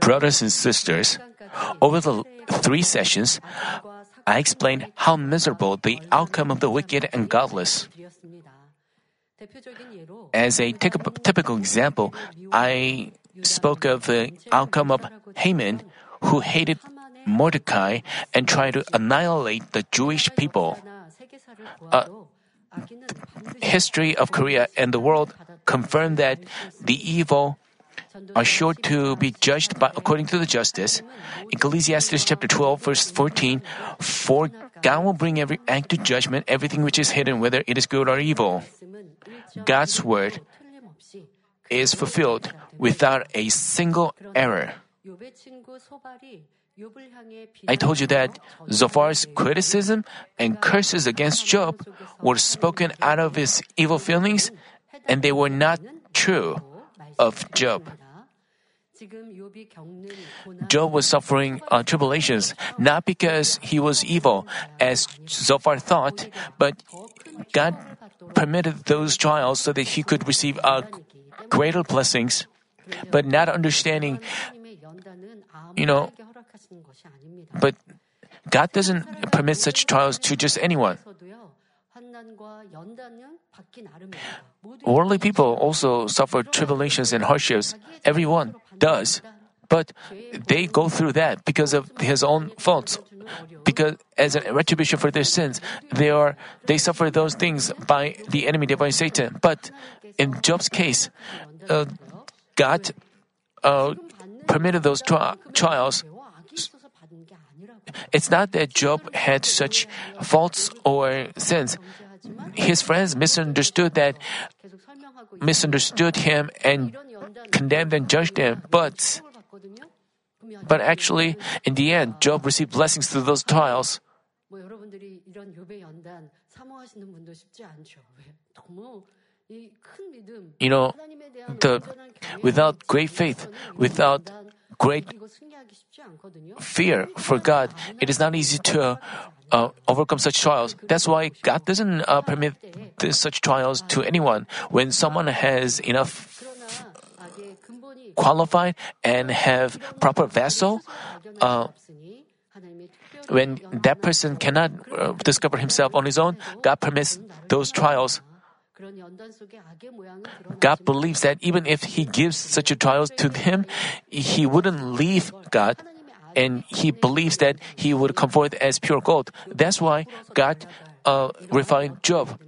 Brothers and sisters, over the three sessions, I explained how miserable the outcome of the wicked and godless. As a typical example, I spoke of the outcome of Haman, who hated Mordecai and tried to annihilate the Jewish people. Uh, history of Korea and the world confirmed that the evil are sure to be judged by, according to the justice. Ecclesiastes chapter 12, verse 14, For God will bring every act to judgment, everything which is hidden, whether it is good or evil. God's word is fulfilled without a single error. I told you that Zophar's criticism and curses against Job were spoken out of his evil feelings, and they were not true of Job. Job was suffering uh, tribulations not because he was evil, as Zophar thought, but God permitted those trials so that he could receive uh, greater blessings. But not understanding, you know, but God doesn't permit such trials to just anyone. Worldly people also suffer tribulations and hardships. Everyone does. But they go through that because of his own faults. Because as a retribution for their sins, they are they suffer those things by the enemy divine Satan. But in Job's case, uh, God uh, permitted those tri- trials. It's not that Job had such faults or sins. His friends misunderstood that, misunderstood him and condemned and judged him. But, but actually, in the end, Job received blessings through those trials. You know, the without great faith, without great fear for God, it is not easy to uh, overcome such trials. That's why God doesn't uh, permit this, such trials to anyone. When someone has enough qualified and have proper vessel, uh, when that person cannot uh, discover himself on his own, God permits those trials. God believes that even if He gives such a trials to him, He wouldn't leave God, and He believes that He would come forth as pure gold. That's why God uh, refined Job.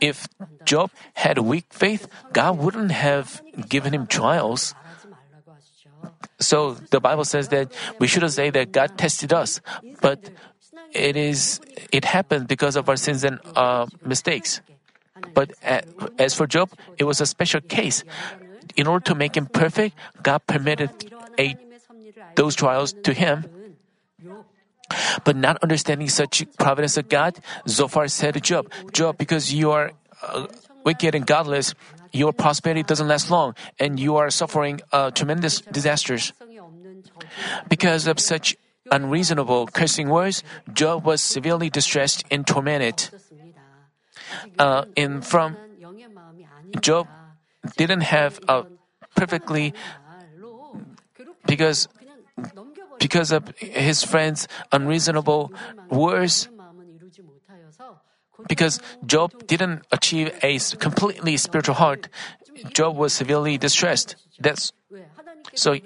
If Job had weak faith, God wouldn't have given him trials. So the Bible says that we shouldn't say that God tested us, but it is it happened because of our sins and uh, mistakes. But as for Job, it was a special case. In order to make him perfect, God permitted a, those trials to him. But not understanding such providence of God, Zophar said to Job, Job, because you are uh, wicked and godless, your prosperity doesn't last long, and you are suffering uh, tremendous disasters. Because of such unreasonable cursing words, Job was severely distressed and tormented uh, in from Job didn't have a perfectly because because of his friends' unreasonable words. Because Job didn't achieve a completely spiritual heart, Job was severely distressed. That's so.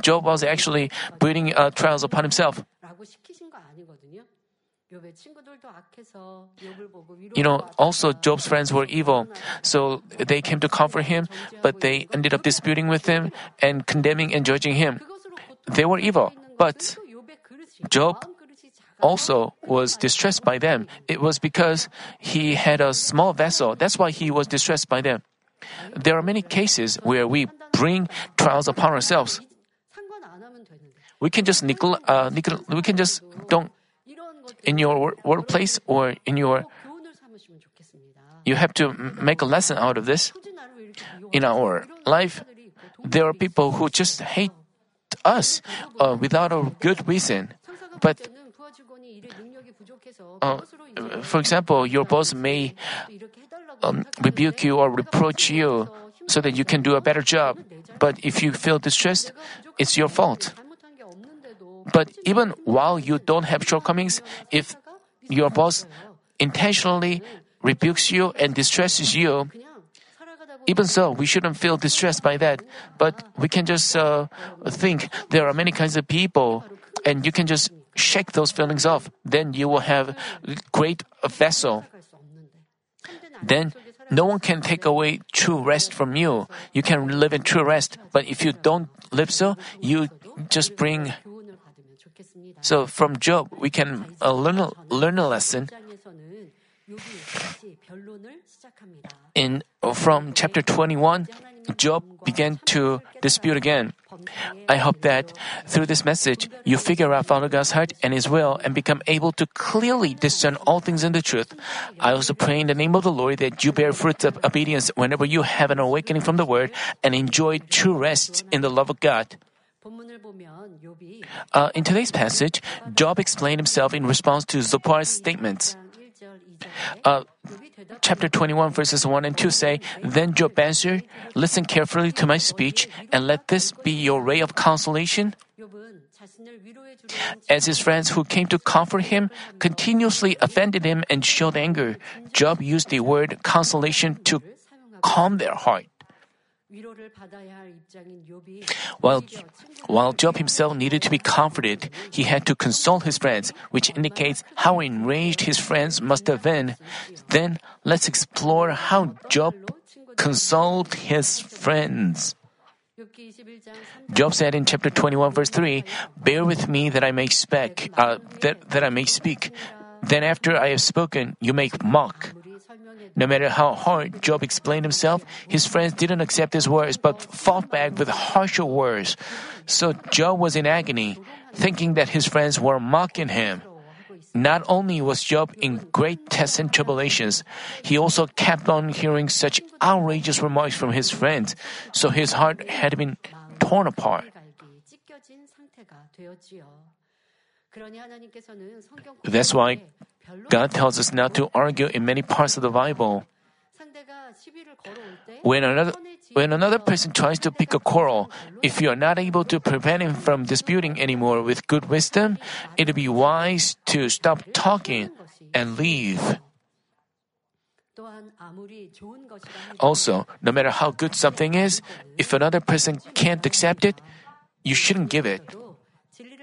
Job was actually putting uh, trials upon himself. You know, also Job's friends were evil, so they came to comfort him, but they ended up disputing with him and condemning and judging him. They were evil, but Job also was distressed by them. It was because he had a small vessel. That's why he was distressed by them. There are many cases where we bring trials upon ourselves. We can just nickel, uh, we can just don't in your workplace or in your you have to make a lesson out of this. In our life, there are people who just hate us uh, without a good reason. But uh, for example, your boss may um, rebuke you or reproach you so that you can do a better job. But if you feel distressed, it's your fault. But even while you don't have shortcomings, if your boss intentionally rebukes you and distresses you, even so, we shouldn't feel distressed by that. But we can just uh, think there are many kinds of people, and you can just shake those feelings off. Then you will have great vessel. Then no one can take away true rest from you. You can live in true rest, but if you don't live so, you just bring. So from Job, we can uh, learn a, learn a lesson. In from chapter 21, Job began to dispute again. I hope that through this message, you figure out Father God's heart and His will and become able to clearly discern all things in the truth. I also pray in the name of the Lord that you bear fruits of obedience whenever you have an awakening from the Word and enjoy true rest in the love of God. Uh, in today's passage, Job explained himself in response to Zophar's statements. Uh, chapter 21 verses 1 and 2 say, Then Job answered, Listen carefully to my speech, and let this be your ray of consolation. As his friends who came to comfort him continuously offended him and showed anger, Job used the word consolation to calm their heart. While, while Job himself needed to be comforted, he had to console his friends, which indicates how enraged his friends must have been. Then let's explore how Job consoled his friends. Job said in chapter 21 verse 3, Bear with me that I may speak, uh, that, that I may speak. Then after I have spoken, you may mock. No matter how hard Job explained himself, his friends didn't accept his words but fought back with harsher words. So Job was in agony, thinking that his friends were mocking him. Not only was Job in great tests and tribulations, he also kept on hearing such outrageous remarks from his friends, so his heart had been torn apart. That's why God tells us not to argue in many parts of the Bible. When another, when another person tries to pick a quarrel, if you are not able to prevent him from disputing anymore with good wisdom, it would be wise to stop talking and leave. Also, no matter how good something is, if another person can't accept it, you shouldn't give it.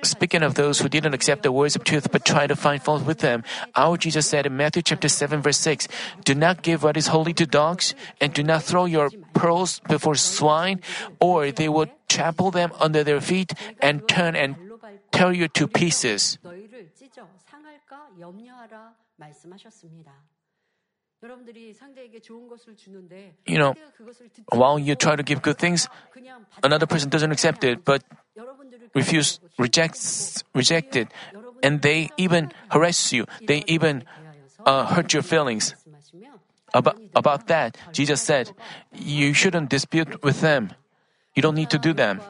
Speaking of those who didn't accept the words of truth but try to find fault with them, our Jesus said in Matthew chapter 7 verse 6, Do not give what is holy to dogs, and do not throw your pearls before swine, or they will trample them under their feet and turn and tear you to pieces. You know, while you try to give good things, another person doesn't accept it, but refuse, rejects, reject it, and they even harass you. They even uh, hurt your feelings. About, about that, Jesus said, you shouldn't dispute with them. You don't need to do them.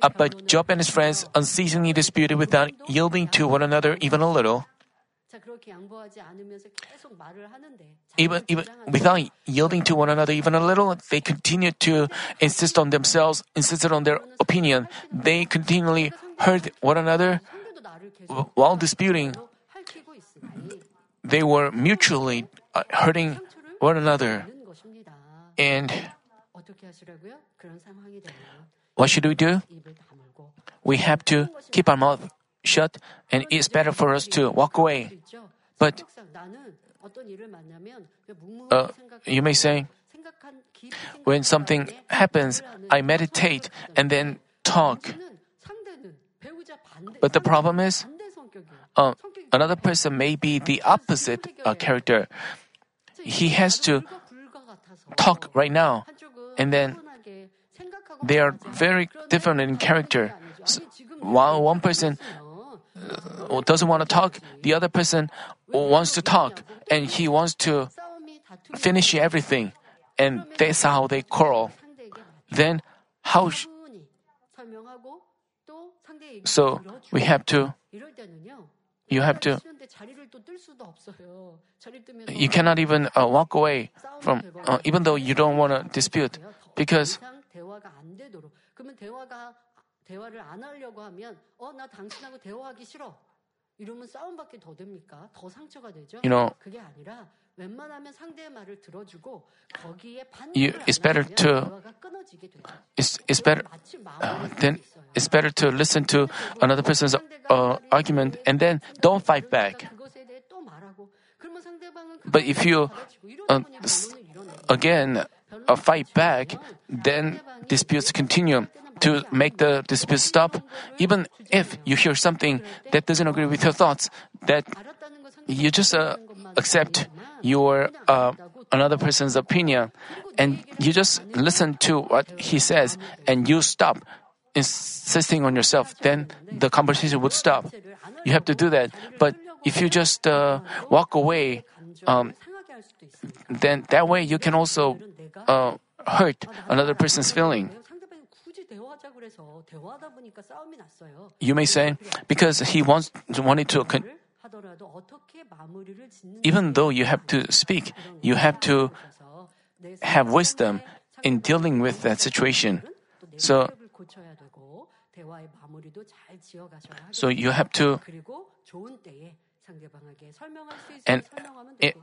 Uh, but Job and his friends unceasingly disputed without yielding to one another even a little. Even, even without yielding to one another even a little, they continued to insist on themselves, insisted on their opinion. They continually hurt one another while disputing. They were mutually uh, hurting one another. And what should we do? We have to keep our mouth shut, and it's better for us to walk away. But uh, you may say, when something happens, I meditate and then talk. But the problem is, uh, another person may be the opposite uh, character. He has to talk right now, and then they are very different in character. So, while one person uh, doesn't want to talk, the other person wants to talk and he wants to finish everything. And that's how they quarrel. Then, how. Sh- so, we have to. You have to. You cannot even uh, walk away from, uh, even though you don't want to dispute, because 대화가 안 되도록 그러면 대화가 대화를 안 하려고 하면 어 나 당신하고 대화하기 싫어 이러면 싸움밖에 더 됩니까? 더 상처가 되죠. You know, 그게 아니라 웬만하면 상대의 말을 들어주고 거기에 You- 반응을 it's 안 better 하면 to- 대화가 끊어지게 되죠. it's it's better 마치 uh, 마음을 then 쓰고 있어요. it's better to listen to another person's uh, argument and then don't fight back. 그것에 대해 또 말하고 그러면 상대방은 But if you, 받아치고 이러다 uh, 보니 s- 변론을 이뤄내요. Again, uh, fight back, then disputes continue. to make the dispute stop, even if you hear something that doesn't agree with your thoughts, that you just uh, accept your uh, another person's opinion, and you just listen to what he says, and you stop insisting on yourself. Then the conversation would stop. You have to do that. But if you just uh, walk away, um, then that way you can also uh, hurt another person's feeling. You may say, because he wants, wanted to con- even though you have to speak, you have to have wisdom in dealing with that situation. So, so you have to, and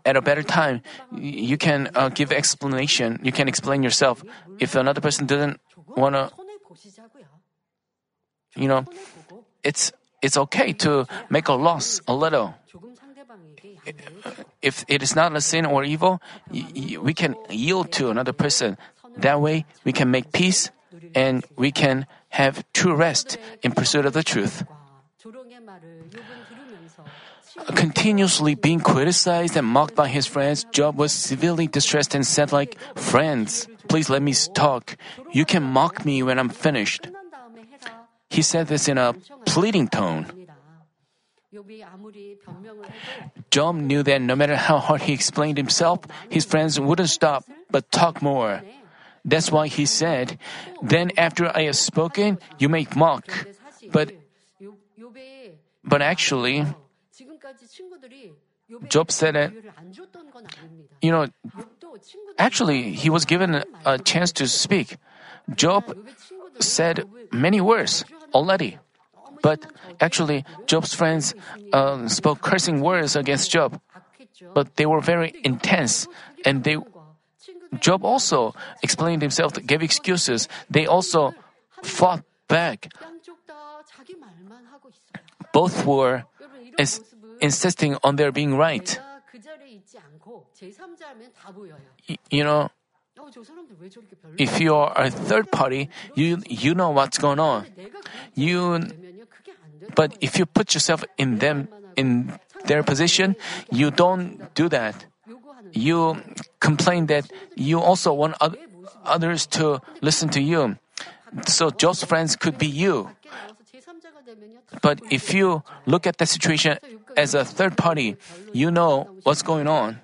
at a better time, you can uh, give explanation. You can explain yourself. If another person doesn't want to you know, it's it's okay to make a loss a little. If it is not a sin or evil, we can yield to another person. That way, we can make peace and we can have true rest in pursuit of the truth. Continuously being criticized and mocked by his friends, Job was severely distressed and said like, "Friends, please let me talk. You can mock me when I'm finished." He said this in a pleading tone. Job knew that no matter how hard he explained himself, his friends wouldn't stop but talk more. That's why he said, Then after I have spoken, you make mock. But, but actually, Job said it. You know, actually, he was given a chance to speak. Job said many words already. But actually, Job's friends uh, spoke cursing words against Job, but they were very intense, and they Job also explained himself, gave excuses. They also fought back. Both were ins- insisting on their being right. You know, if you are a third party, you you know what's going on. You but if you put yourself in them in their position, you don't do that. You complain that you also want others to listen to you. So Job's friends could be you. But if you look at the situation as a third party, you know what's going on.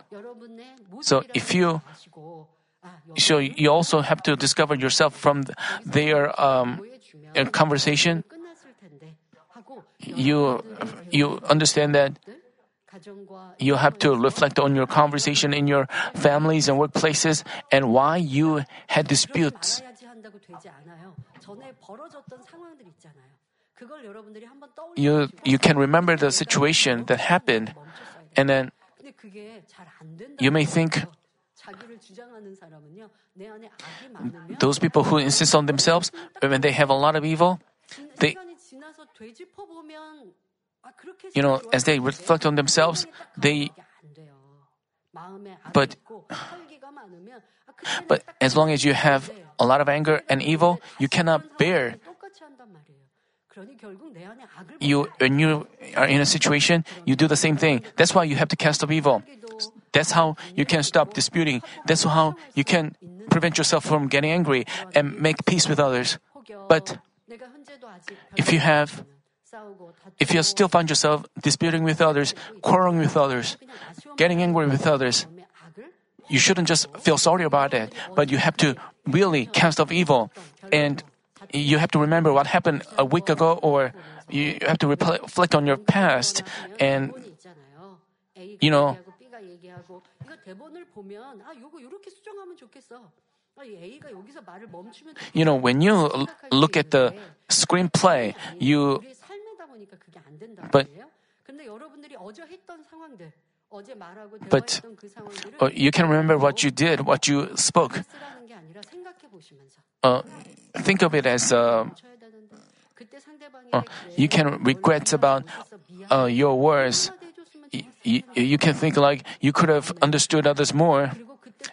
So if you so you also have to discover yourself from their um, uh, conversation. You you understand that you have to reflect on your conversation in your families and workplaces and why you had disputes. You, you can remember the situation that happened, and then you may think, those people who insist on themselves, when they have a lot of evil, they, you know, as they reflect on themselves, they, but, but as long as you have a lot of anger and evil, you cannot bear. You, when you are in a situation, you do the same thing. That's why you have to cast off evil. That's how you can stop disputing. That's how you can prevent yourself from getting angry and make peace with others. But if you have if you still find yourself disputing with others, quarreling with others, getting angry with others, you shouldn't just feel sorry about it, but you have to really cast off evil. And you have to remember what happened a week ago, or you have to reflect on your past. And, you know, 얘기하고 B가 얘기하고 이거 대본을 보면 아 요거 이렇게 수정하면 좋겠어. 아, 이 A가 여기서 말을 멈추면 you know when you l- look at the screenplay, you 우리의 삶이다 보니까 그게 안 된다는 But- 거예요. 근데 여러분들이 어제 했던 상황들, 어제 말하고 But, 대화했던 그 상황들을 uh, you can remember what you did, what you spoke. 쓰라는 게 아니라 생각해 보시면서 Uh, think of it as uh, 쳐야 되는데 그때 상대방이 uh, you can regret about uh, your words. you, you can think like you could have understood others more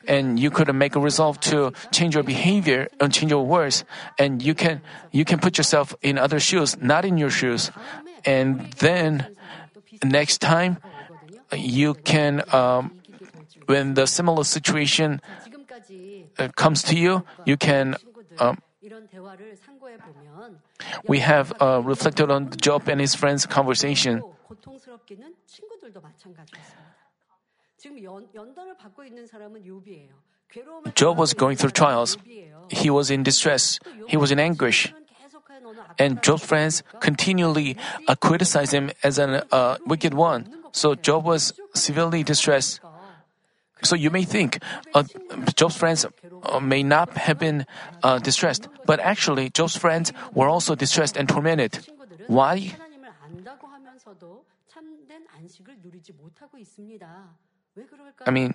and you could make a resolve to change your behavior and change your words and you can you can put yourself in other shoes not in your shoes and then next time you can um, when the similar situation uh, comes to you you can um, we have uh, reflected on Job and his friends' conversation. 친구들도 마찬가지였습니다. 지금 연, 연단을 받고 있는 사람은 욥이에요. 괴로움을 Job was 당하고 going 있는 through trials. 사람은 욥이에요. he was in distress he was in anguish 계속해 너는 and 악하다 Job's friends continually uh, criticized him as a uh, wicked one. So Job was severely distressed. So you may think uh, Job's friends uh, may not have been uh, distressed, but actually Job's friends were also distressed and tormented. 친구들은 Why? I mean,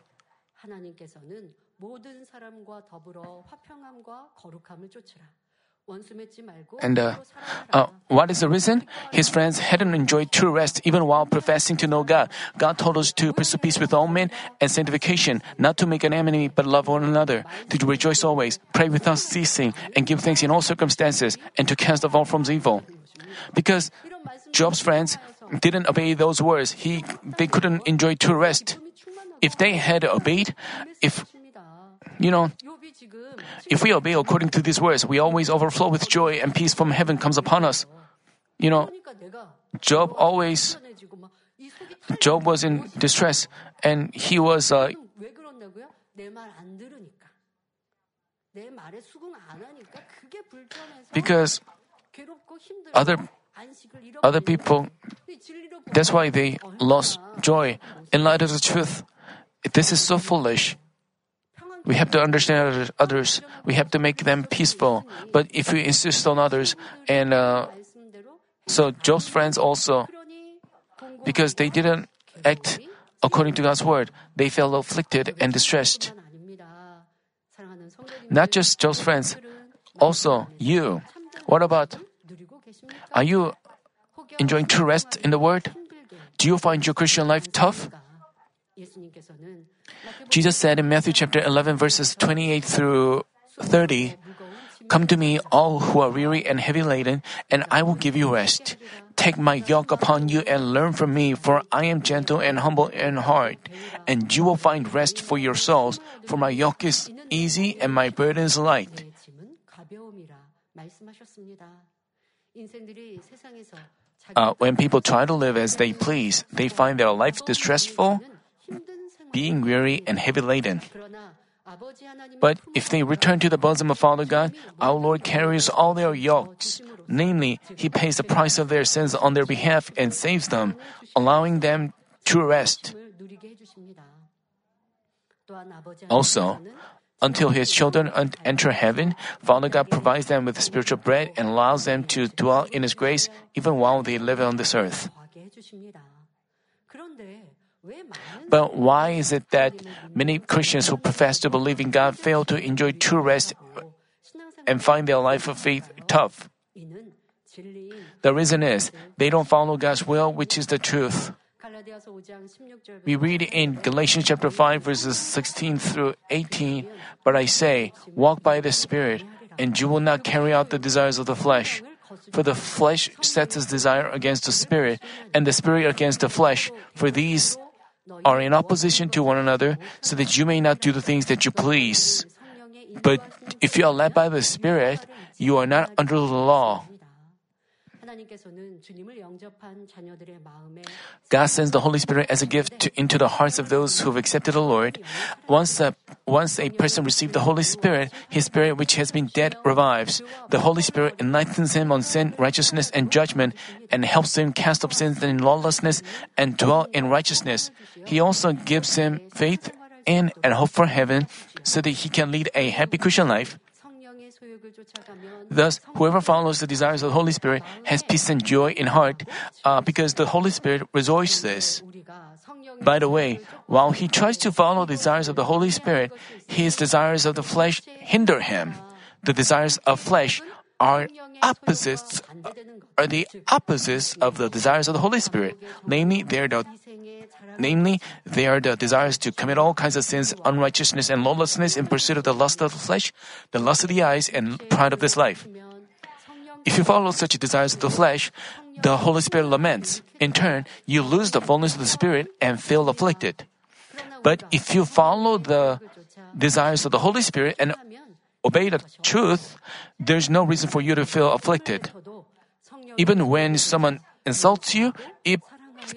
하나님께서는 모든 사람과 더불어 화평함과 거룩함을 쫓으라. 원수 맺지 말고 And uh, 서로 사랑하라. uh, what is the reason? His friends hadn't enjoyed true rest even while professing to know God. God told us to pursue peace with all men and sanctification, not to make an enemy but love one another, to rejoice always, pray without ceasing, and give thanks in all circumstances, and to cast off all forms of evil. Because 이런 말씀 Job's friends didn't obey those words, he, they couldn't enjoy true rest. If they had obeyed, if, you know, if we obey according to these words, we always overflow with joy and peace from heaven comes upon us. You know, Job always, Job was in distress and he was, uh, because other other people that's why they lost joy in light of the truth. This is so foolish. We have to understand others. We have to make them peaceful. But if we insist on others, and uh, so Job's friends also, because they didn't act according to God's word, they felt afflicted and distressed. Not just Job's friends, also you. What about are you enjoying true rest in the word? Do you find your Christian life tough? Jesus said in Matthew chapter 11 verses 28 through 30, Come to me, all who are weary and heavy laden, and I will give you rest. Take my yoke upon you and learn from me, for I am gentle and humble in heart, and you will find rest for your souls, for my yoke is easy and my burden is light. Uh, when people try to live as they please, they find their life distressful, being weary and heavy laden. But if they return to the bosom of Father God, our Lord carries all their yokes. Namely, He pays the price of their sins on their behalf and saves them, allowing them to rest. Also, until His children enter heaven, Father God provides them with spiritual bread and allows them to dwell in His grace even while they live on this earth. But why is it that many Christians who profess to believe in God fail to enjoy true rest and find their life of faith tough? The reason is they don't follow God's will, which is the truth. We read in Galatians chapter 5 verses 16 through 18, But I say, walk by the Spirit, and you will not carry out the desires of the flesh. For the flesh sets its desire against the Spirit, and the Spirit against the flesh, for these are in opposition to one another, so that you may not do the things that you please. But if you are led by the Spirit, you are not under the law. God sends the Holy Spirit as a gift to, into the hearts of those who have accepted the Lord. Once a, once a person receives the Holy Spirit, his spirit which has been dead revives. The Holy Spirit enlightens him on sin, righteousness, and judgment, and helps him cast off sins and lawlessness and dwell in righteousness. He also gives him faith and hope for heaven so that he can lead a happy Christian life. Thus, whoever follows the desires of the Holy Spirit has peace and joy in heart uh, because the Holy Spirit rejoices. By the way, while he tries to follow the desires of the Holy Spirit, his desires of the flesh hinder him. The desires of flesh are opposites uh, are the opposites of the desires of the Holy Spirit. Namely, they're the Namely, they are the desires to commit all kinds of sins, unrighteousness, and lawlessness in pursuit of the lust of the flesh, the lust of the eyes, and pride of this life. If you follow such desires of the flesh, the Holy Spirit laments. In turn, you lose the fullness of the Spirit and feel afflicted. But if you follow the desires of the Holy Spirit and obey the truth, there's no reason for you to feel afflicted. Even when someone insults you, it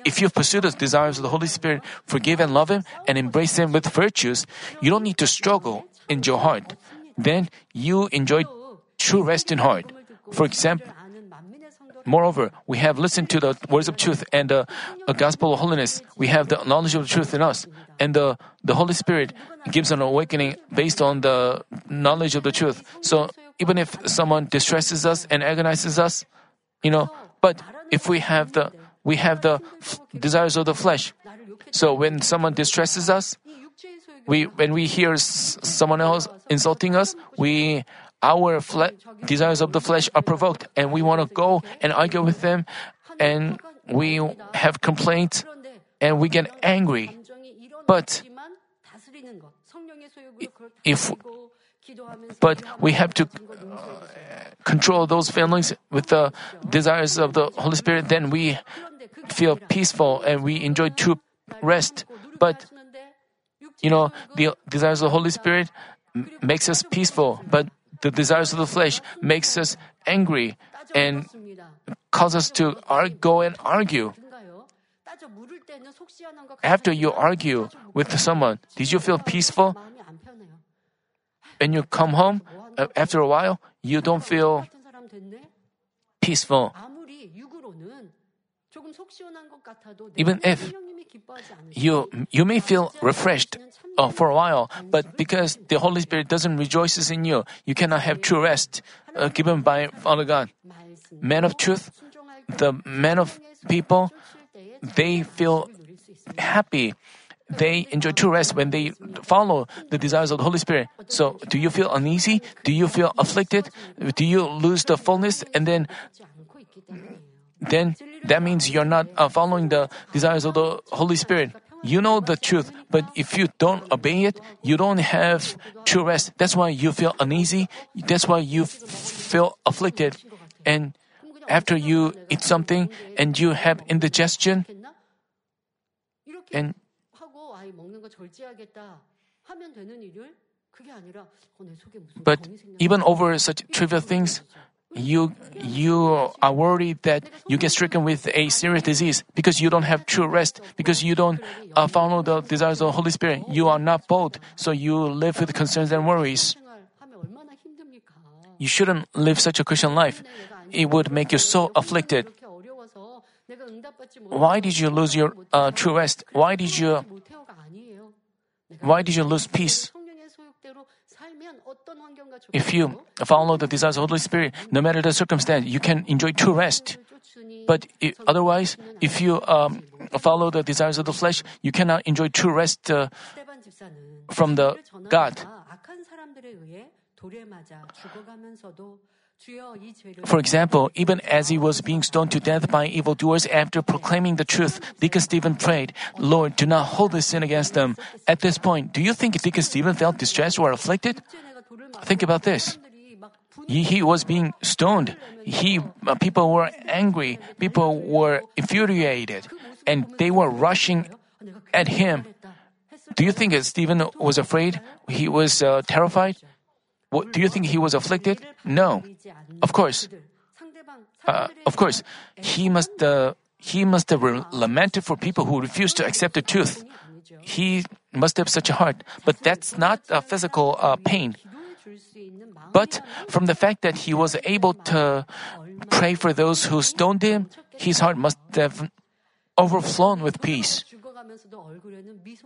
if you pursue the desires of the Holy Spirit, forgive and love Him, and embrace Him with virtues, you don't need to struggle in your heart. Then you enjoy true rest in heart. For example, Moreover, we have listened to the words of truth and the uh, gospel of holiness. We have the knowledge of the truth in us, and the, the Holy Spirit gives an awakening based on the knowledge of the truth. So even if someone distresses us and agonizes us, you know, but if we have the we have the f- desires of the flesh. So when someone distresses us, we when we hear s- someone else insulting us, we our fle- desires of the flesh are provoked, and we want to go and argue with them, and we have complaints, and we get angry. But if but we have to uh, control those feelings with the desires of the Holy Spirit, then we feel peaceful and we enjoy true rest. But, you know, the desires of the Holy Spirit m- makes us peaceful, but the desires of the flesh makes us angry and cause us to go and argue. After you argue with someone, did you feel peaceful? When you come home, uh, after a while, you don't feel peaceful. Even if you, you may feel refreshed uh, for a while, but because the Holy Spirit doesn't rejoices in you, you cannot have true rest uh, given by Father God. Men of truth, the men of people, they feel happy. They enjoy true rest when they follow the desires of the Holy Spirit. So, do you feel uneasy? Do you feel afflicted? Do you lose the fullness? And then then that means you're not uh, following the desires of the Holy Spirit. You know the truth, but if you don't obey it, you don't have true rest. That's why you feel uneasy. That's why you f- feel afflicted. And after you eat something and you have indigestion, and but even over such trivial things, you you are worried that you get stricken with a serious disease because you don't have true rest because you don't uh, follow the desires of the holy spirit. You are not bold so you live with concerns and worries. You shouldn't live such a christian life. It would make you so afflicted. Why did you lose your uh, true rest? Why did you why did you lose peace? If you follow the desires of the Holy Spirit, no matter the circumstance, you can enjoy true rest. But otherwise, if you um, follow the desires of the flesh, you cannot enjoy true rest uh, from the God. For example, even as he was being stoned to death by evildoers after proclaiming the truth, Deacon Stephen prayed, Lord, do not hold this sin against them. At this point, do you think Deacon Stephen felt distressed or afflicted? Think about this. He, he was being stoned. He, uh, people were angry. People were infuriated, and they were rushing at him. Do you think that Stephen was afraid? He was uh, terrified? What, do you think he was afflicted? No. Of course. Uh, of course, he must uh, he must have lamented for people who refused to accept the truth. He must have such a heart, but that's not a physical uh, pain. But from the fact that he was able to pray for those who stoned him, his heart must have overflown with peace.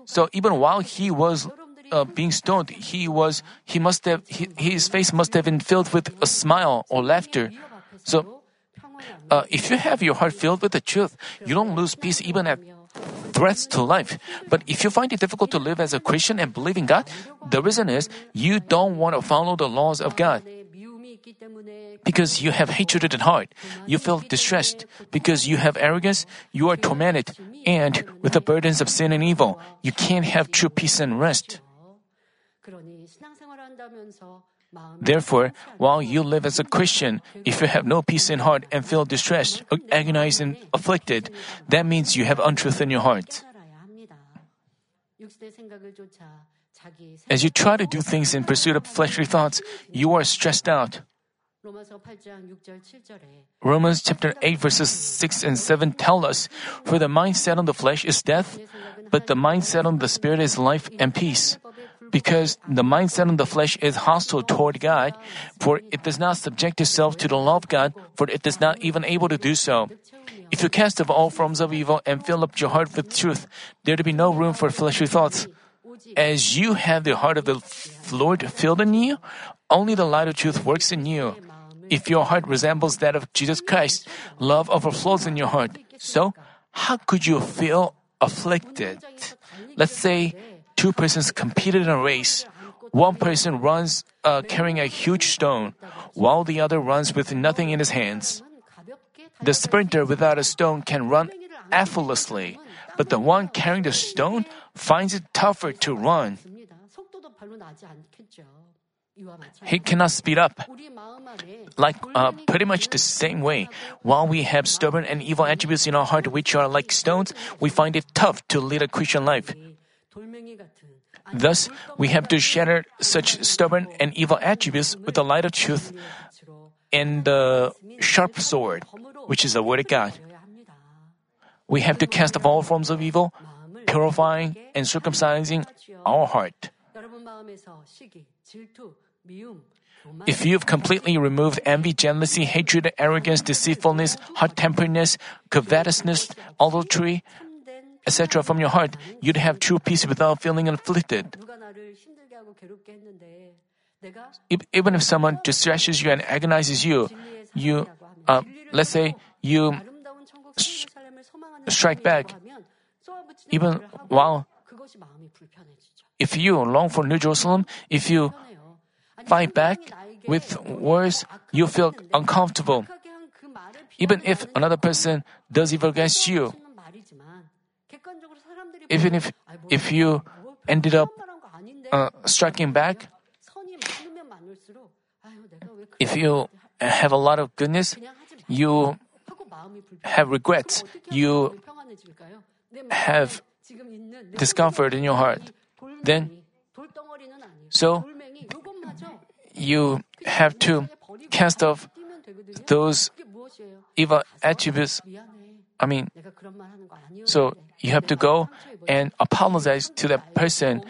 So even while he was uh, being stoned, he was he must have he, his face must have been filled with a smile or laughter. So uh, if you have your heart filled with the truth, you don't lose peace even at threats to life. But if you find it difficult to live as a Christian and believe in God, the reason is you don't want to follow the laws of God. Because you have hatred in heart, you feel distressed. Because you have arrogance, you are tormented. And with the burdens of sin and evil, you can't have true peace and rest. Therefore, while you live as a Christian, if you have no peace in heart and feel distressed, agonized, and afflicted, that means you have untruth in your heart. As you try to do things in pursuit of fleshly thoughts, you are stressed out. Romans chapter 8 verses 6 and 7 tell us, For the mind set on the flesh is death, but the mind set on the spirit is life and peace. Because the mind set on the flesh is hostile toward God, for it does not subject itself to the law of God, for it is not even able to do so. If you cast off all forms of evil and fill up your heart with truth, there will be no room for fleshly thoughts. As you have the heart of the Lord filled in you, only the light of truth works in you. If your heart resembles that of Jesus Christ, love overflows in your heart. So, how could you feel afflicted? Let's say two persons competed in a race. One person runs uh, carrying a huge stone, while the other runs with nothing in his hands. The sprinter without a stone can run effortlessly, but the one carrying the stone finds it tougher to run. He cannot speed up. Like uh, pretty much the same way, while we have stubborn and evil attributes in our heart which are like stones, we find it tough to lead a Christian life. Thus, we have to shatter such stubborn and evil attributes with the light of truth and the sharp sword, which is the Word of God. We have to cast off all forms of evil, purifying and circumcising our heart. If you've completely removed envy, jealousy, hatred, arrogance, deceitfulness, hot temperedness, covetousness, adultery, etc. from your heart, you'd have true peace without feeling afflicted. If, Even if someone distresses you and agonizes you, you, uh, let's say you sh- strike back, even while if you long for New Jerusalem, if you fight back with words, you feel uncomfortable. Even if another person does evil against you, even if if you ended up uh, striking back, if you have a lot of goodness, you have regrets. You have discomfort in your heart. Then, so you have to cast off those evil attributes. I mean, so you have to go and apologize to that person.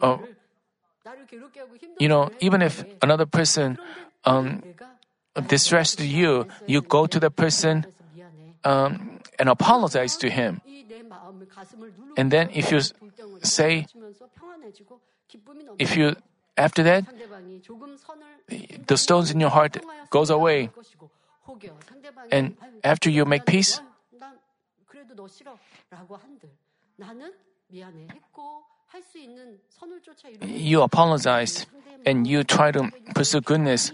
Uh, you know, even if another person um, distressed you, you go to the person um, and apologize to him. And then if you say, if you after that, the stones in your heart goes away. And after you make peace, you apologize and you try to pursue goodness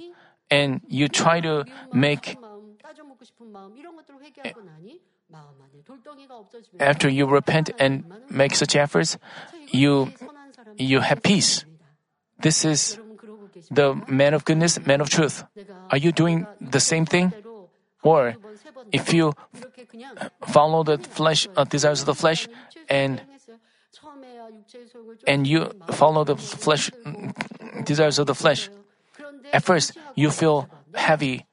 and you try to make after you repent and make such efforts you you have peace. this is the man of goodness man of truth. are you doing the same thing or if you follow the flesh uh, desires of the flesh and and you follow the flesh desires of the flesh at first you feel heavy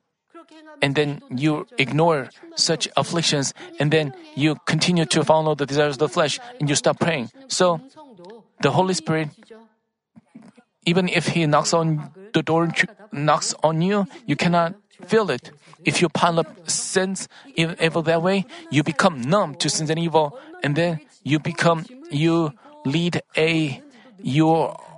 and then you ignore such afflictions, and then you continue to follow the desires of the flesh, and you stop praying. So, the Holy Spirit, even if He knocks on the door, knocks on you, you cannot feel it. If you pile up sins, evil that way, you become numb to sins and evil, and then you become, you lead a, you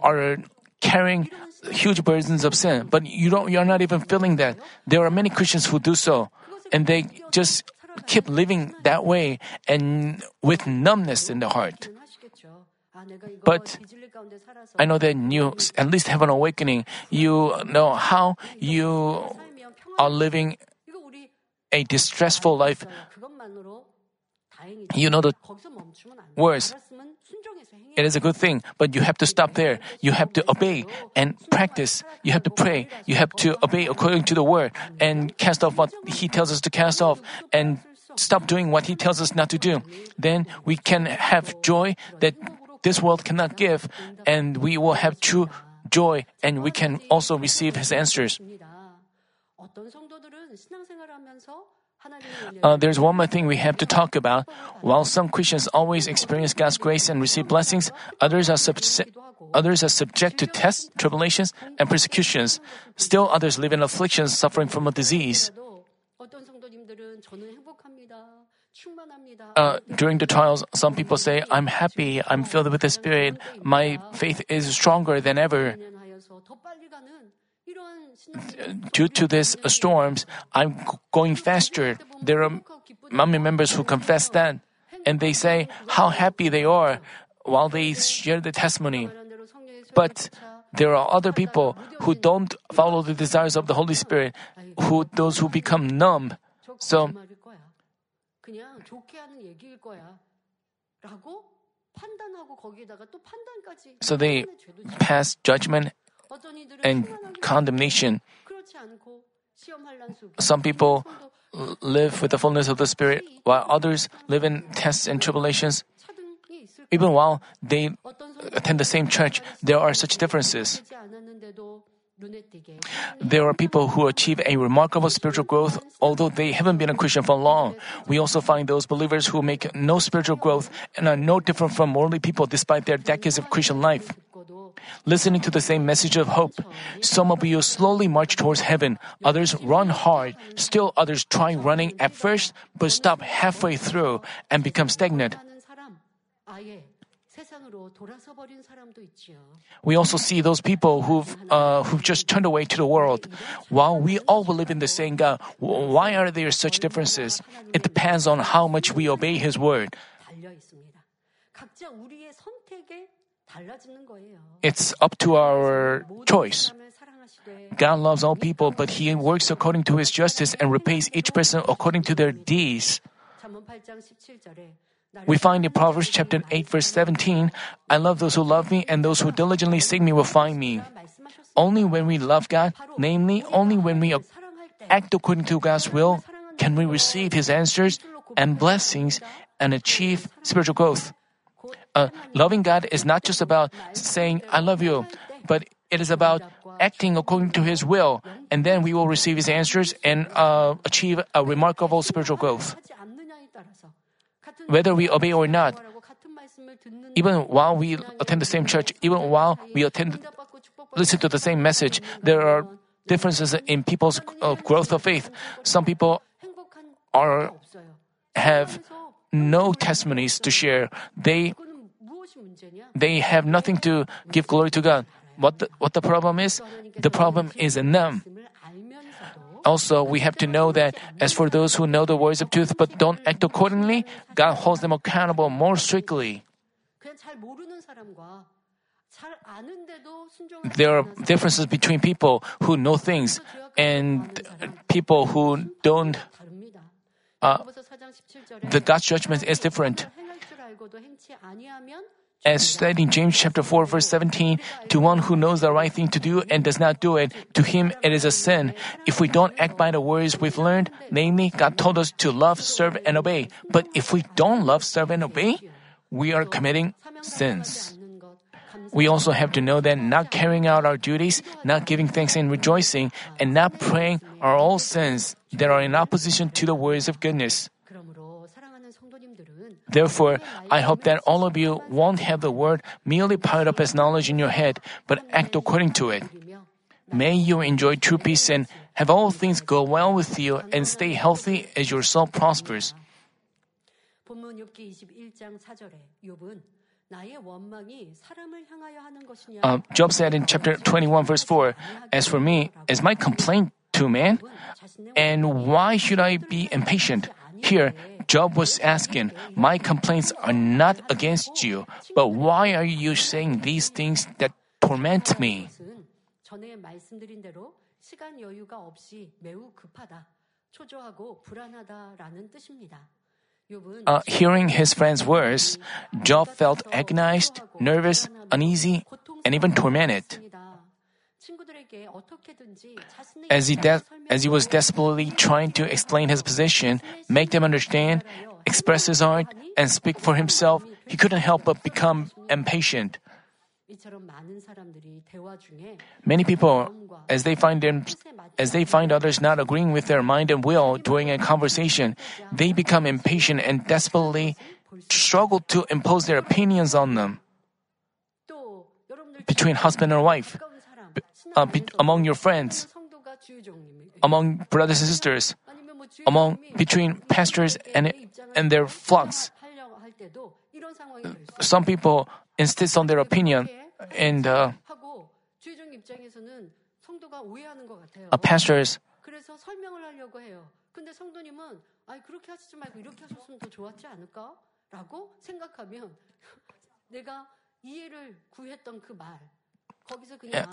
are carrying huge burdens of sin, but you don't, you're not even feeling that. There are many Christians who do so, and they just keep living that way and with numbness in the heart. But I know that you at least have an awakening. You know how you are living a distressful life. You know the words. It is a good thing, but you have to stop there. You have to obey and practice. You have to pray. You have to obey according to the word and cast off what He tells us to cast off and stop doing what He tells us not to do. Then we can have joy that this world cannot give, and we will have true joy, and we can also receive His answers. Uh, there's one more thing we have to talk about. While some Christians always experience God's grace and receive blessings, others are, sub- others are subject to tests, tribulations, and persecutions. Still, others live in afflictions, suffering from a disease. Uh, during the trials, some people say, I'm happy, I'm filled with the Spirit, my faith is stronger than ever due to these storms, I'm going faster. There are many members who confess that, and they say how happy they are while they share the testimony. But there are other people who don't follow the desires of the Holy Spirit, who those who become numb. So so they pass judgment and condemnation. Some people live with the fullness of the Spirit, while others live in tests and tribulations. Even while they attend the same church, there are such differences. There are people who achieve a remarkable spiritual growth, although they haven't been a Christian for long. We also find those believers who make no spiritual growth and are no different from worldly people despite their decades of Christian life listening to the same message of hope. Some of you slowly march towards heaven, others run hard, still others try running at first but stop halfway through and become stagnant. We also see those people who've uh, who've just turned away to the world. While we all believe in the same God, why are there such differences? It depends on how much we obey His word. It's up to our choice. God loves all people, but He works according to His justice and repays each person according to their deeds. We find in Proverbs chapter 8 verse 17, I love those who love me and those who diligently seek me will find me. Only when we love God, namely only when we act according to God's will, can we receive His answers and blessings and achieve spiritual growth uh, loving God is not just about saying, I love you, but it is about acting according to His will, and then we will receive His answers and uh, achieve a remarkable spiritual growth. Whether we obey or not, even while we attend the same church, even while we attend, listen to the same message, there are differences in people's uh, growth of faith. Some people are have no testimonies to share. They they have nothing to give glory to God. What the, what the problem is? The problem is in them. Also, we have to know that as for those who know the words of truth but don't act accordingly, God holds them accountable more strictly. There are differences between people who know things and people who don't. Uh, the God's judgment is different. As said in James chapter 4 verse 17, to one who knows the right thing to do and does not do it, to him it is a sin. If we don't act by the words we've learned, namely, God told us to love, serve, and obey. But if we don't love, serve, and obey, we are committing sins. We also have to know that not carrying out our duties, not giving thanks and rejoicing, and not praying are all sins that are in opposition to the words of goodness. Therefore, I hope that all of you won't have the word merely piled up as knowledge in your head, but act according to it. May you enjoy true peace and have all things go well with you and stay healthy as your soul prospers. Uh, Job said in chapter 21, verse 4 As for me, is my complaint to man? And why should I be impatient? Here, Job was asking, My complaints are not against you, but why are you saying these things that torment me? Uh, hearing his friend's words, Job felt agonized, nervous, uneasy, and even tormented. As he, de- as he was desperately trying to explain his position, make them understand, express his art, and speak for himself, he couldn't help but become impatient. Many people, as they find them, as they find others not agreeing with their mind and will during a conversation, they become impatient and desperately struggle to impose their opinions on them. Between husband and wife, uh, be, among your friends, among brothers and sisters, among between pastors and and their flocks. Some people insist on their opinion, and uh, uh, pastors.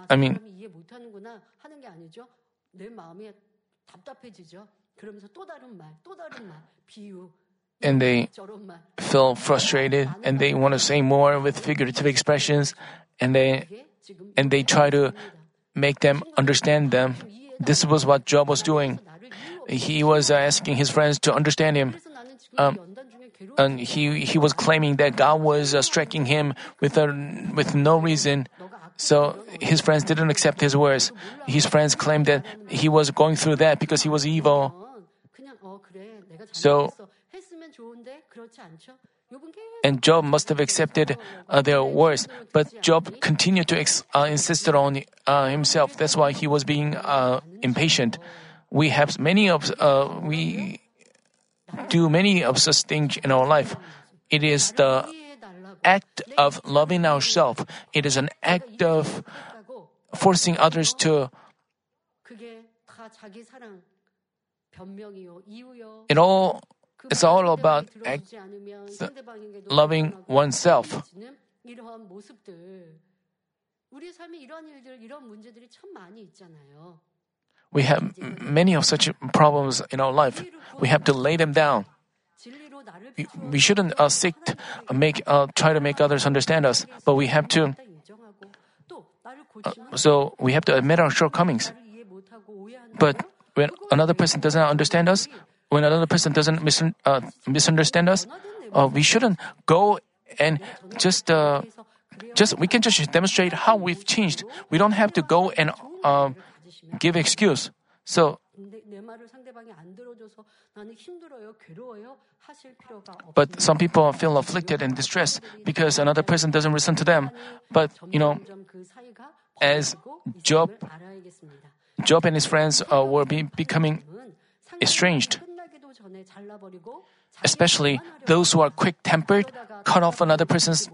I mean, and they feel frustrated and they want to say more with figurative expressions and they and they try to make them understand them. this was what job was doing. he was uh, asking his friends to understand him. um, and he he was claiming that god was uh, striking him with a, with no reason. So his friends didn't accept his words. His friends claimed that he was going through that because he was evil. So, and Job must have accepted uh, their words, but Job continued to ex- uh, insist on uh, himself. That's why he was being uh, impatient. We have many of uh, we do many of such things in our life. It is the act of loving ourselves. It is an act of forcing others to. It all it's all about act, loving oneself. We have many of such problems in our life. We have to lay them down we shouldn't uh, seek to make uh, try to make others understand us, but we have to. Uh, so we have to admit our shortcomings. But when another person doesn't understand us, when another person doesn't mis- uh, misunderstand us, uh, we shouldn't go and just uh, just we can just demonstrate how we've changed. We don't have to go and give excuse. So but some people feel afflicted and distressed because another person doesn't listen to them. But, you know, as Job, Job and his friends uh, were be becoming estranged. Especially those who are quick tempered cut off another person's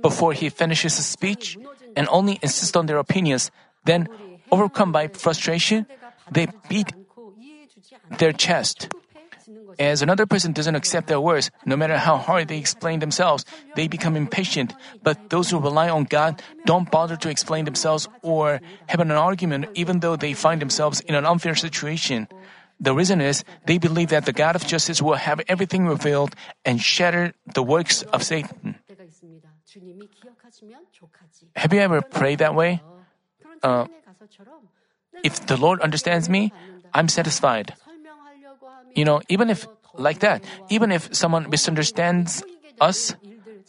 before he finishes his speech and only insist on their opinions, then overcome by frustration, they beat their chest. As another person doesn't accept their words, no matter how hard they explain themselves, they become impatient. But those who rely on God don't bother to explain themselves or have an argument even though they find themselves in an unfair situation. The reason is they believe that the God of justice will have everything revealed and shatter the works of Satan. Have you ever prayed that way? Uh, if the Lord understands me, I'm satisfied. You know, even if like that, even if someone misunderstands us,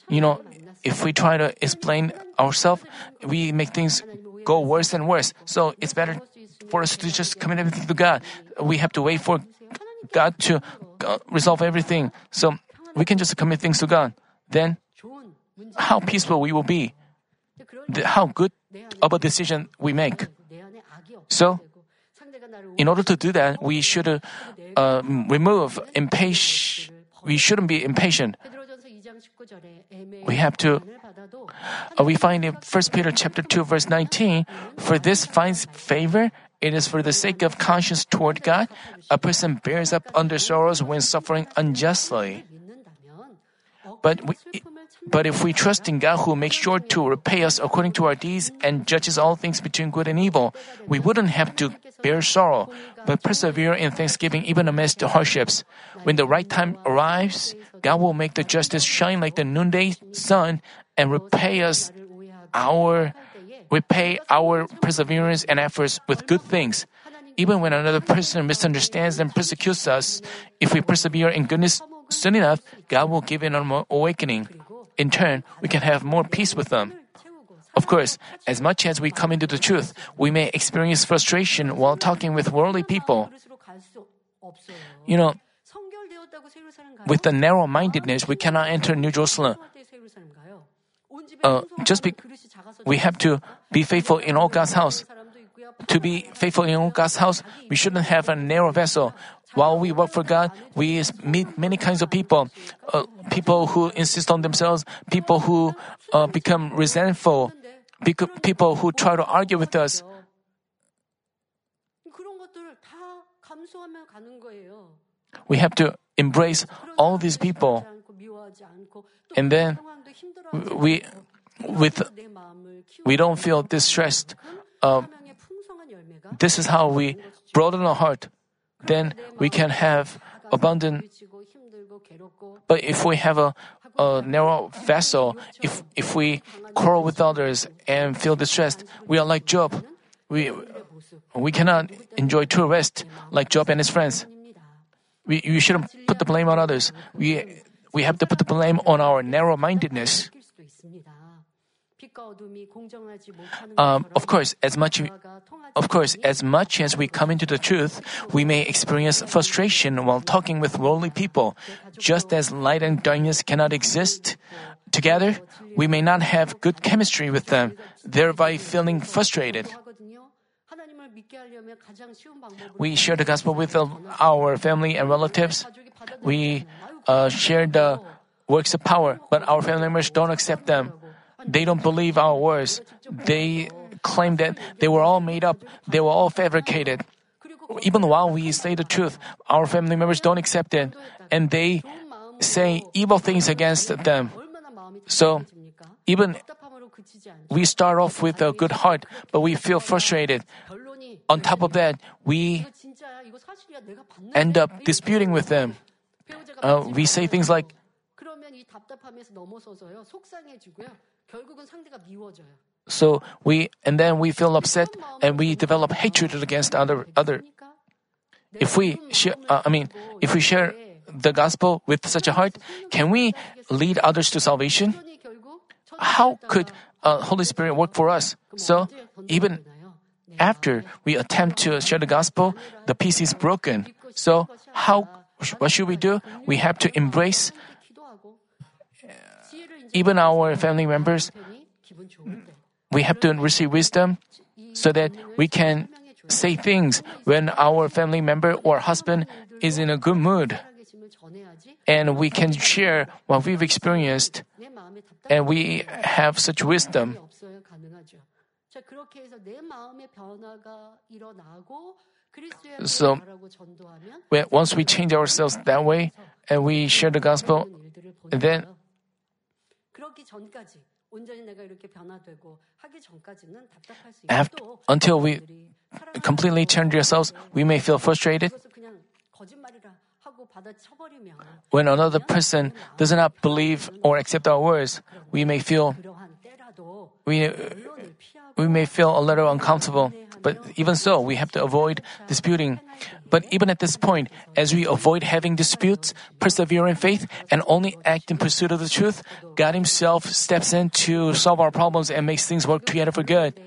you know, if we try to explain ourselves, we make things go worse and worse. So it's better for us to just commit everything to God. We have to wait for God to uh, resolve everything. So we can just commit things to God. Then, how peaceful we will be, how good of a decision we make. So, in order to do that, we should uh, remove impatience. We shouldn't be impatient. We have to. Uh, we find in First Peter chapter two verse nineteen, for this finds favor. It is for the sake of conscience toward God. A person bears up under sorrows when suffering unjustly. But, we, but if we trust in God who makes sure to repay us according to our deeds and judges all things between good and evil, we wouldn't have to bear sorrow, but persevere in thanksgiving even amidst hardships. When the right time arrives, God will make the justice shine like the noonday sun and repay us our repay our perseverance and efforts with good things. Even when another person misunderstands and persecutes us, if we persevere in goodness Soon enough, God will give an awakening. In turn, we can have more peace with them. Of course, as much as we come into the truth, we may experience frustration while talking with worldly people. You know, with the narrow mindedness, we cannot enter New Jerusalem. Uh, just be, we have to be faithful in all God's house. To be faithful in all God's house, we shouldn't have a narrow vessel. While we work for God, we meet many kinds of people uh, people who insist on themselves, people who uh, become resentful, people who try to argue with us. We have to embrace all these people. And then we, with, we don't feel distressed. Uh, this is how we broaden our heart then we can have abundant. But if we have a, a narrow vessel, if, if we quarrel with others and feel distressed, we are like Job. We, we cannot enjoy true rest like Job and his friends. We, you shouldn't put the blame on others. We, we have to put the blame on our narrow mindedness. Um, of course, as much of course, as much as we come into the truth, we may experience frustration while talking with worldly people. Just as light and darkness cannot exist together, we may not have good chemistry with them, thereby feeling frustrated. We share the gospel with our family and relatives. We uh, share the works of power, but our family members don't accept them. They don't believe our words. They claim that they were all made up, they were all fabricated. Even while we say the truth, our family members don't accept it, and they say evil things against them. So, even we start off with a good heart, but we feel frustrated. On top of that, we end up disputing with them. Uh, we say things like, so we and then we feel upset and we develop hatred against other other. If we share, uh, I mean, if we share the gospel with such a heart, can we lead others to salvation? How could uh, Holy Spirit work for us? So even after we attempt to share the gospel, the peace is broken. So how what should we do? We have to embrace even our family members, we have to receive wisdom so that we can say things when our family member or husband is in a good mood. And we can share what we've experienced, and we have such wisdom. So, once we change ourselves that way and we share the gospel, then after, until we completely change ourselves, we may feel frustrated. When another person does not believe or accept our words, we may feel we, we may feel a little uncomfortable, but even so, we have to avoid disputing. But even at this point, as we avoid having disputes, persevere in faith, and only act in pursuit of the truth, God Himself steps in to solve our problems and makes things work together for good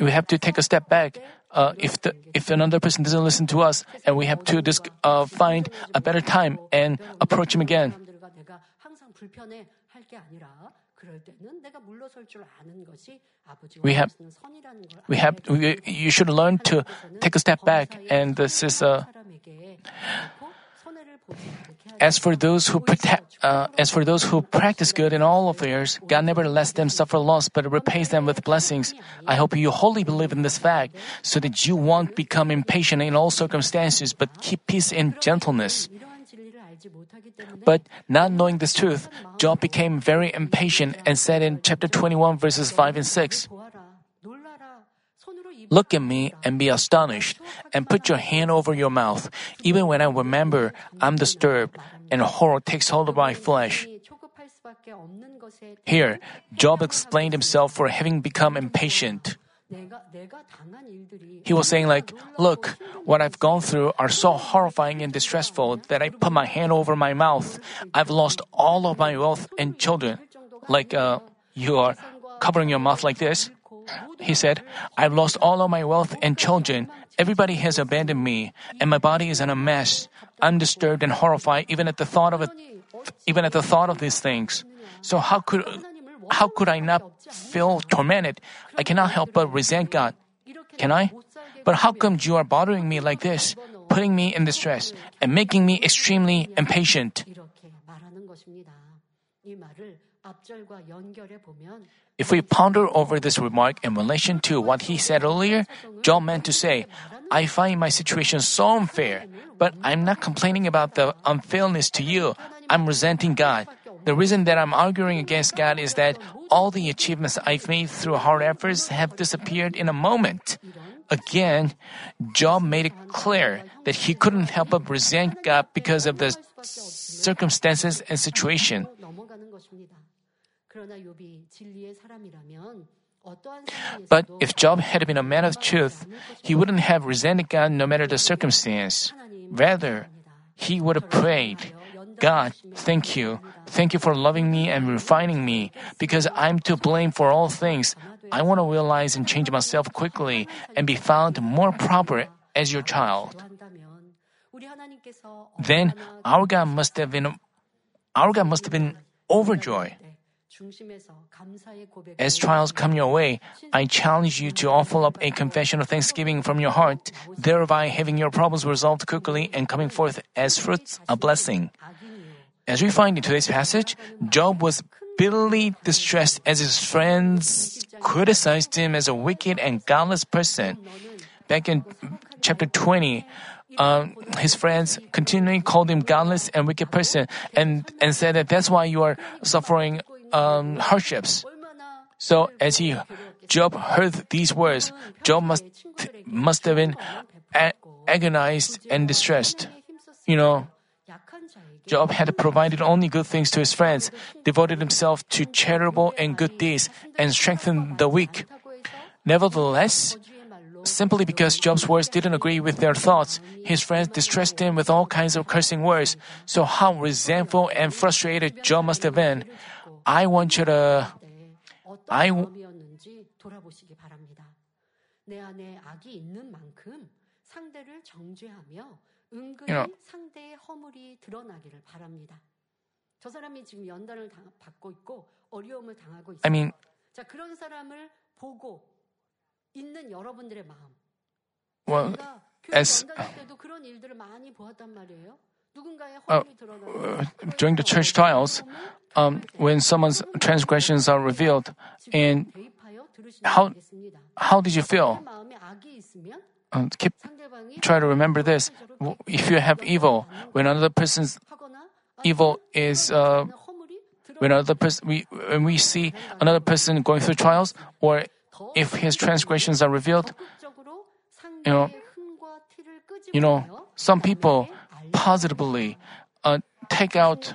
we have to take a step back. Uh, if the, if another person doesn't listen to us, and we have to disc, uh, find a better time and approach him again. We have, we have, we, you should learn to take a step back, and this is a. Uh, as for those who protect, uh, as for those who practice good in all affairs, God never lets them suffer loss, but repays them with blessings. I hope you wholly believe in this fact, so that you won't become impatient in all circumstances, but keep peace and gentleness. But not knowing this truth, Job became very impatient and said in chapter 21, verses 5 and 6, Look at me and be astonished, and put your hand over your mouth. Even when I remember, I'm disturbed, and horror takes hold of my flesh. Here, Job explained himself for having become impatient. He was saying, like, look, what I've gone through are so horrifying and distressful that I put my hand over my mouth. I've lost all of my wealth and children. Like, uh, you are covering your mouth like this. He said, I've lost all of my wealth and children. Everybody has abandoned me, and my body is in a mess. I'm disturbed and horrified even at the thought of it, even at the thought of these things. So how could, how could I not feel tormented? I cannot help but resent God. Can I? But how come you are bothering me like this, putting me in distress, and making me extremely impatient? If we ponder over this remark in relation to what he said earlier, Job meant to say, I find my situation so unfair, but I'm not complaining about the unfairness to you. I'm resenting God. The reason that I'm arguing against God is that all the achievements I've made through hard efforts have disappeared in a moment. Again, Job made it clear that he couldn't help but resent God because of the circumstances and situation. But if Job had been a man of truth, he wouldn't have resented God no matter the circumstance. Rather, he would have prayed, God, thank you. Thank you for loving me and refining me, because I'm to blame for all things. I want to realize and change myself quickly and be found more proper as your child. Then our God must have been our God must have been overjoyed. As trials come your way, I challenge you to offer up a confession of thanksgiving from your heart, thereby having your problems resolved quickly and coming forth as fruits a blessing. As we find in today's passage, Job was bitterly distressed as his friends criticized him as a wicked and godless person. Back in chapter 20, um, his friends continually called him godless and wicked person and, and said that that's why you are suffering um, hardships. So as he Job heard these words, Job must must have been a- agonized and distressed. You know, Job had provided only good things to his friends, devoted himself to charitable and good deeds, and strengthened the weak. Nevertheless, simply because Job's words didn't agree with their thoughts, his friends distressed him with all kinds of cursing words. So, how resentful and frustrated Job must have been! I want you to, 때 어떤 I- 마음이었는지 돌아보시기 바랍니다. 내 안에 악이 있는 만큼 상대를 정죄하며 은근히 You know- 상대의 허물이 드러나기를 바랍니다. 저 사람이 지금 연단을 당- 받고 있고 어려움을 당하고 있어요. I mean, 자 그런 사람을 보고 있는 여러분들의 마음. well, 제가 교회 as- 연단할 때도 그런 일들을 많이 보았단 말이에요. during the church trials, um, when someone's transgressions are revealed, and how how did you feel? Keep try to remember this. If you have evil, when another person's evil is uh, when another person we when we see another person going through trials, or if his transgressions are revealed, you know, you know, some people positively uh, take out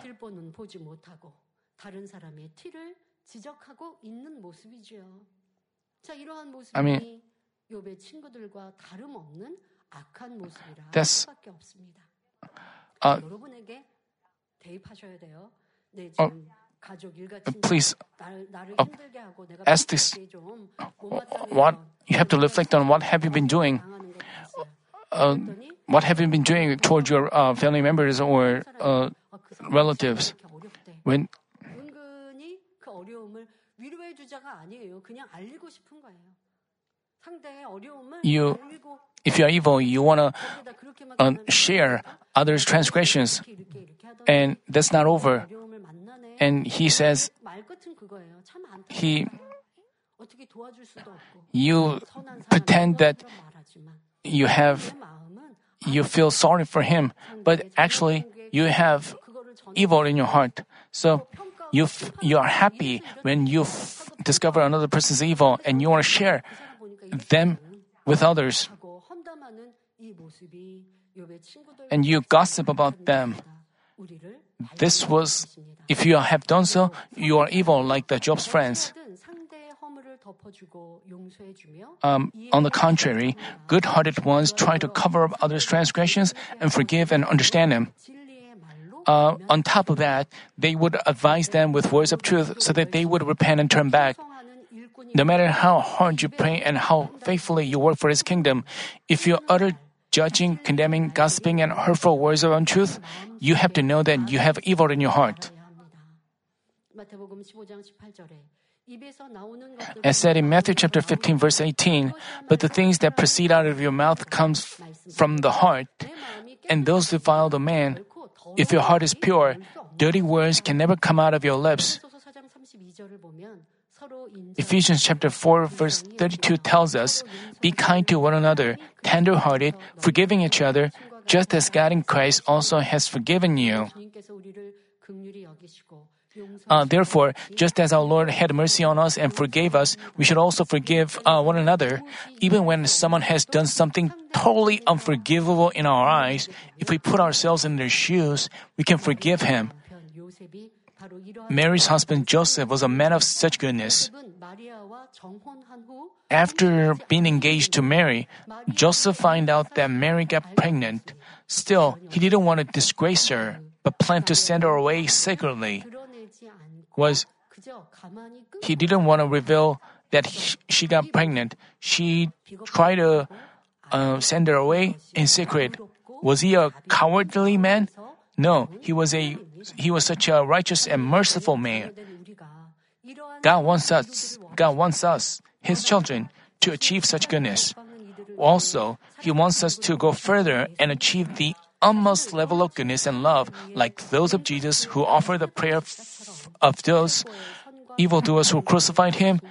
I mean, that's uh, please uh, ask this. what you have to reflect on what have you been doing? Uh, what have you been doing towards your uh, family members or uh, relatives? When you, if you are evil, you want to uh, share others' transgressions, and that's not over. And he says, he, you pretend that you have you feel sorry for him, but actually you have evil in your heart. So you f- you are happy when you f- discover another person's evil and you want to share them with others. And you gossip about them. This was if you have done so, you are evil like the Job's friends. Um, on the contrary, good hearted ones try to cover up others' transgressions and forgive and understand them. Uh, on top of that, they would advise them with words of truth so that they would repent and turn back. No matter how hard you pray and how faithfully you work for His kingdom, if you utter judging, condemning, gossiping, and hurtful words of untruth, you have to know that you have evil in your heart. As said in Matthew chapter 15 verse 18, but the things that proceed out of your mouth comes from the heart, and those defile the man. If your heart is pure, dirty words can never come out of your lips. Ephesians chapter 4 verse 32 tells us, be kind to one another, tender-hearted, forgiving each other, just as God in Christ also has forgiven you. Uh, therefore, just as our Lord had mercy on us and forgave us, we should also forgive uh, one another. Even when someone has done something totally unforgivable in our eyes, if we put ourselves in their shoes, we can forgive him. Mary's husband Joseph was a man of such goodness. After being engaged to Mary, Joseph found out that Mary got pregnant. Still, he didn't want to disgrace her, but planned to send her away secretly was he didn't want to reveal that he, she got pregnant. She tried to uh, send her away in secret. Was he a cowardly man? No, he was a he was such a righteous and merciful man. God wants us, God wants us, His children, to achieve such goodness. Also, He wants us to go further and achieve the utmost level of goodness and love, like those of Jesus who offered the prayer of those evildoers who crucified him,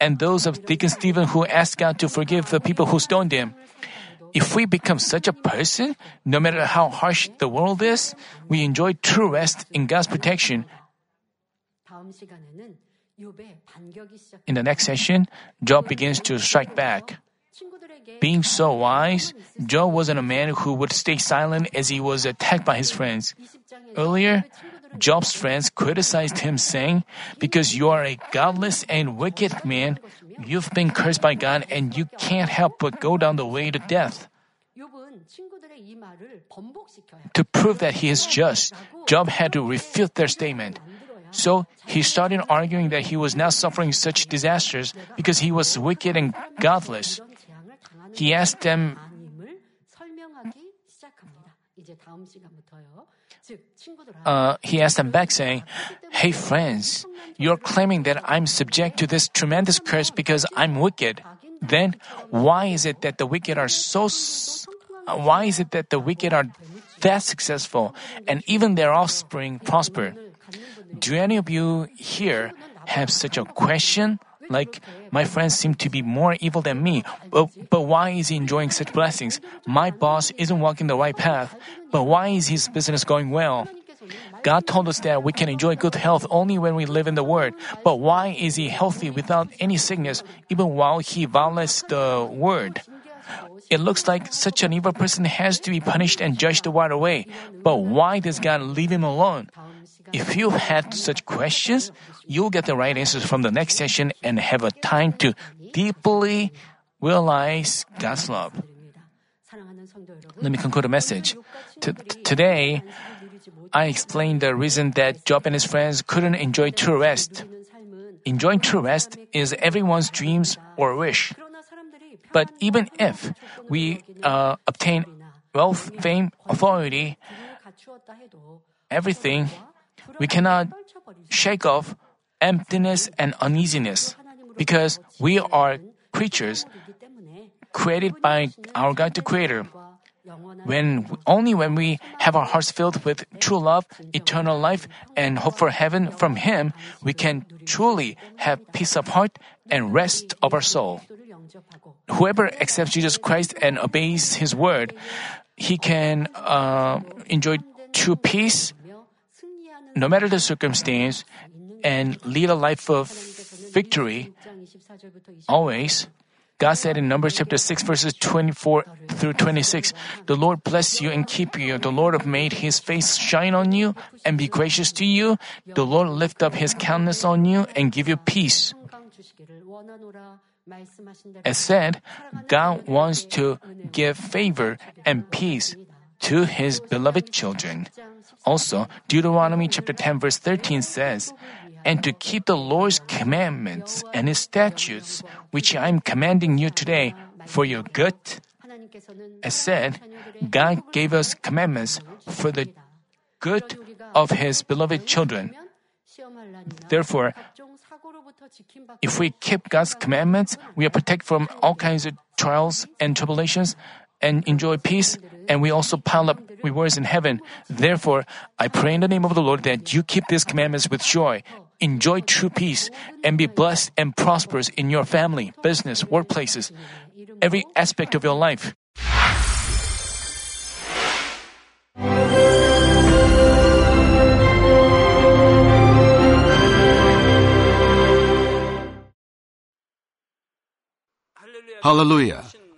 and those of Deacon Stephen who asked God to forgive the people who stoned him. If we become such a person, no matter how harsh the world is, we enjoy true rest in God's protection. In the next session, Job begins to strike back. Being so wise, Job wasn't a man who would stay silent as he was attacked by his friends. Earlier, Job's friends criticized him, saying, Because you are a godless and wicked man, you've been cursed by God and you can't help but go down the way to death. To prove that he is just, Job had to refute their statement. So he started arguing that he was not suffering such disasters because he was wicked and godless he asked them uh, he asked them back, saying, Hey, friends, you're claiming that I'm subject to this tremendous curse because I'm wicked. Then, why is it that the wicked are so. Why is it that the wicked are that successful and even their offspring prosper? Do any of you here have such a question? Like, my friends seem to be more evil than me, but, but why is he enjoying such blessings? My boss isn't walking the right path, but why is his business going well? God told us that we can enjoy good health only when we live in the Word. But why is he healthy without any sickness, even while he violates the Word? It looks like such an evil person has to be punished and judged right away. But why does God leave him alone? If you had such questions, you'll get the right answers from the next session and have a time to deeply realize God's love. Let me conclude the message. T- today, I explained the reason that Job and his friends couldn't enjoy true rest. Enjoying true rest is everyone's dreams or wish. But even if we uh, obtain wealth, fame, authority, everything, we cannot shake off emptiness and uneasiness because we are creatures created by our God the Creator. When only when we have our hearts filled with true love, eternal life, and hope for heaven from Him, we can truly have peace of heart and rest of our soul. Whoever accepts Jesus Christ and obeys His word, he can uh, enjoy true peace, no matter the circumstance, and lead a life of victory always. God said in Numbers chapter 6 verses 24 through 26, The Lord bless you and keep you. The Lord have made his face shine on you and be gracious to you. The Lord lift up his countenance on you and give you peace. As said, God wants to give favor and peace to his beloved children. Also, Deuteronomy chapter 10 verse 13 says, and to keep the Lord's commandments and his statutes, which I am commanding you today for your good. As said, God gave us commandments for the good of his beloved children. Therefore, if we keep God's commandments, we are protected from all kinds of trials and tribulations and enjoy peace, and we also pile up rewards in heaven. Therefore, I pray in the name of the Lord that you keep these commandments with joy, enjoy true peace, and be blessed and prosperous in your family, business, workplaces, every aspect of your life. Hallelujah.